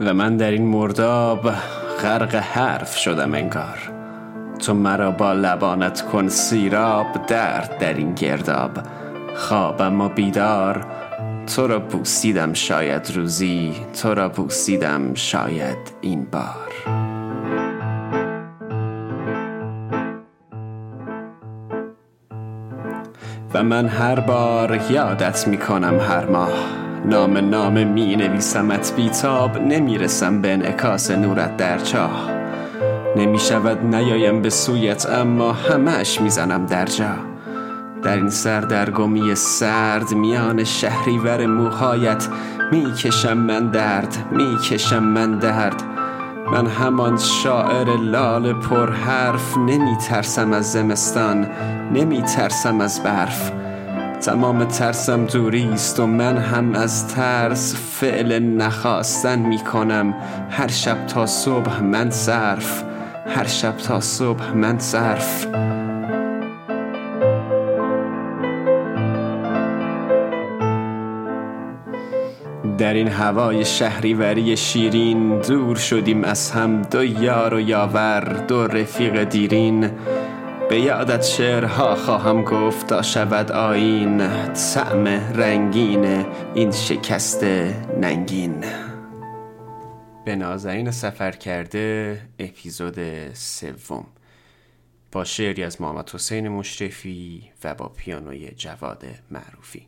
و من در این مرداب غرق حرف شدم انگار. تو مرا با لبانت کن سیراب درد در این گرداب. خوابم و بیدار تو را بوسیدم شاید روزی تو را بوسیدم شاید این بار. و من هر بار یادت می کنم هر ماه. نام نام می نویسمت بیتاب نمی‌رسم به انعکاس نورت در چاه. نمی شود نیایم به سویت اما همش می‌زنم در جا. در این سردرگمی سرد میان شهریور موهایت می‌کشم من درد می‌کشم من درد. من همان شاعر لال پر حرف نمی ترسم از زمستان نمی ترسم از برف. تمام ترسم دوری است و من هم از ترس فعل نخواستن می کنم. هر شب تا صبح من صرف هر شب تا صبح من صرف. در این هوای شهریوری شیرین دور شدیم از هم دو یار و یاور دو رفیق دیرین. به یادت شعرها خواهم گفت تا شود آین طعم رنگین این شکست ننگین. به نازنین سفر کرده اپیزود سوم. با شعری از محمد حسین مشرفی و با پیانوی جواد معروفی.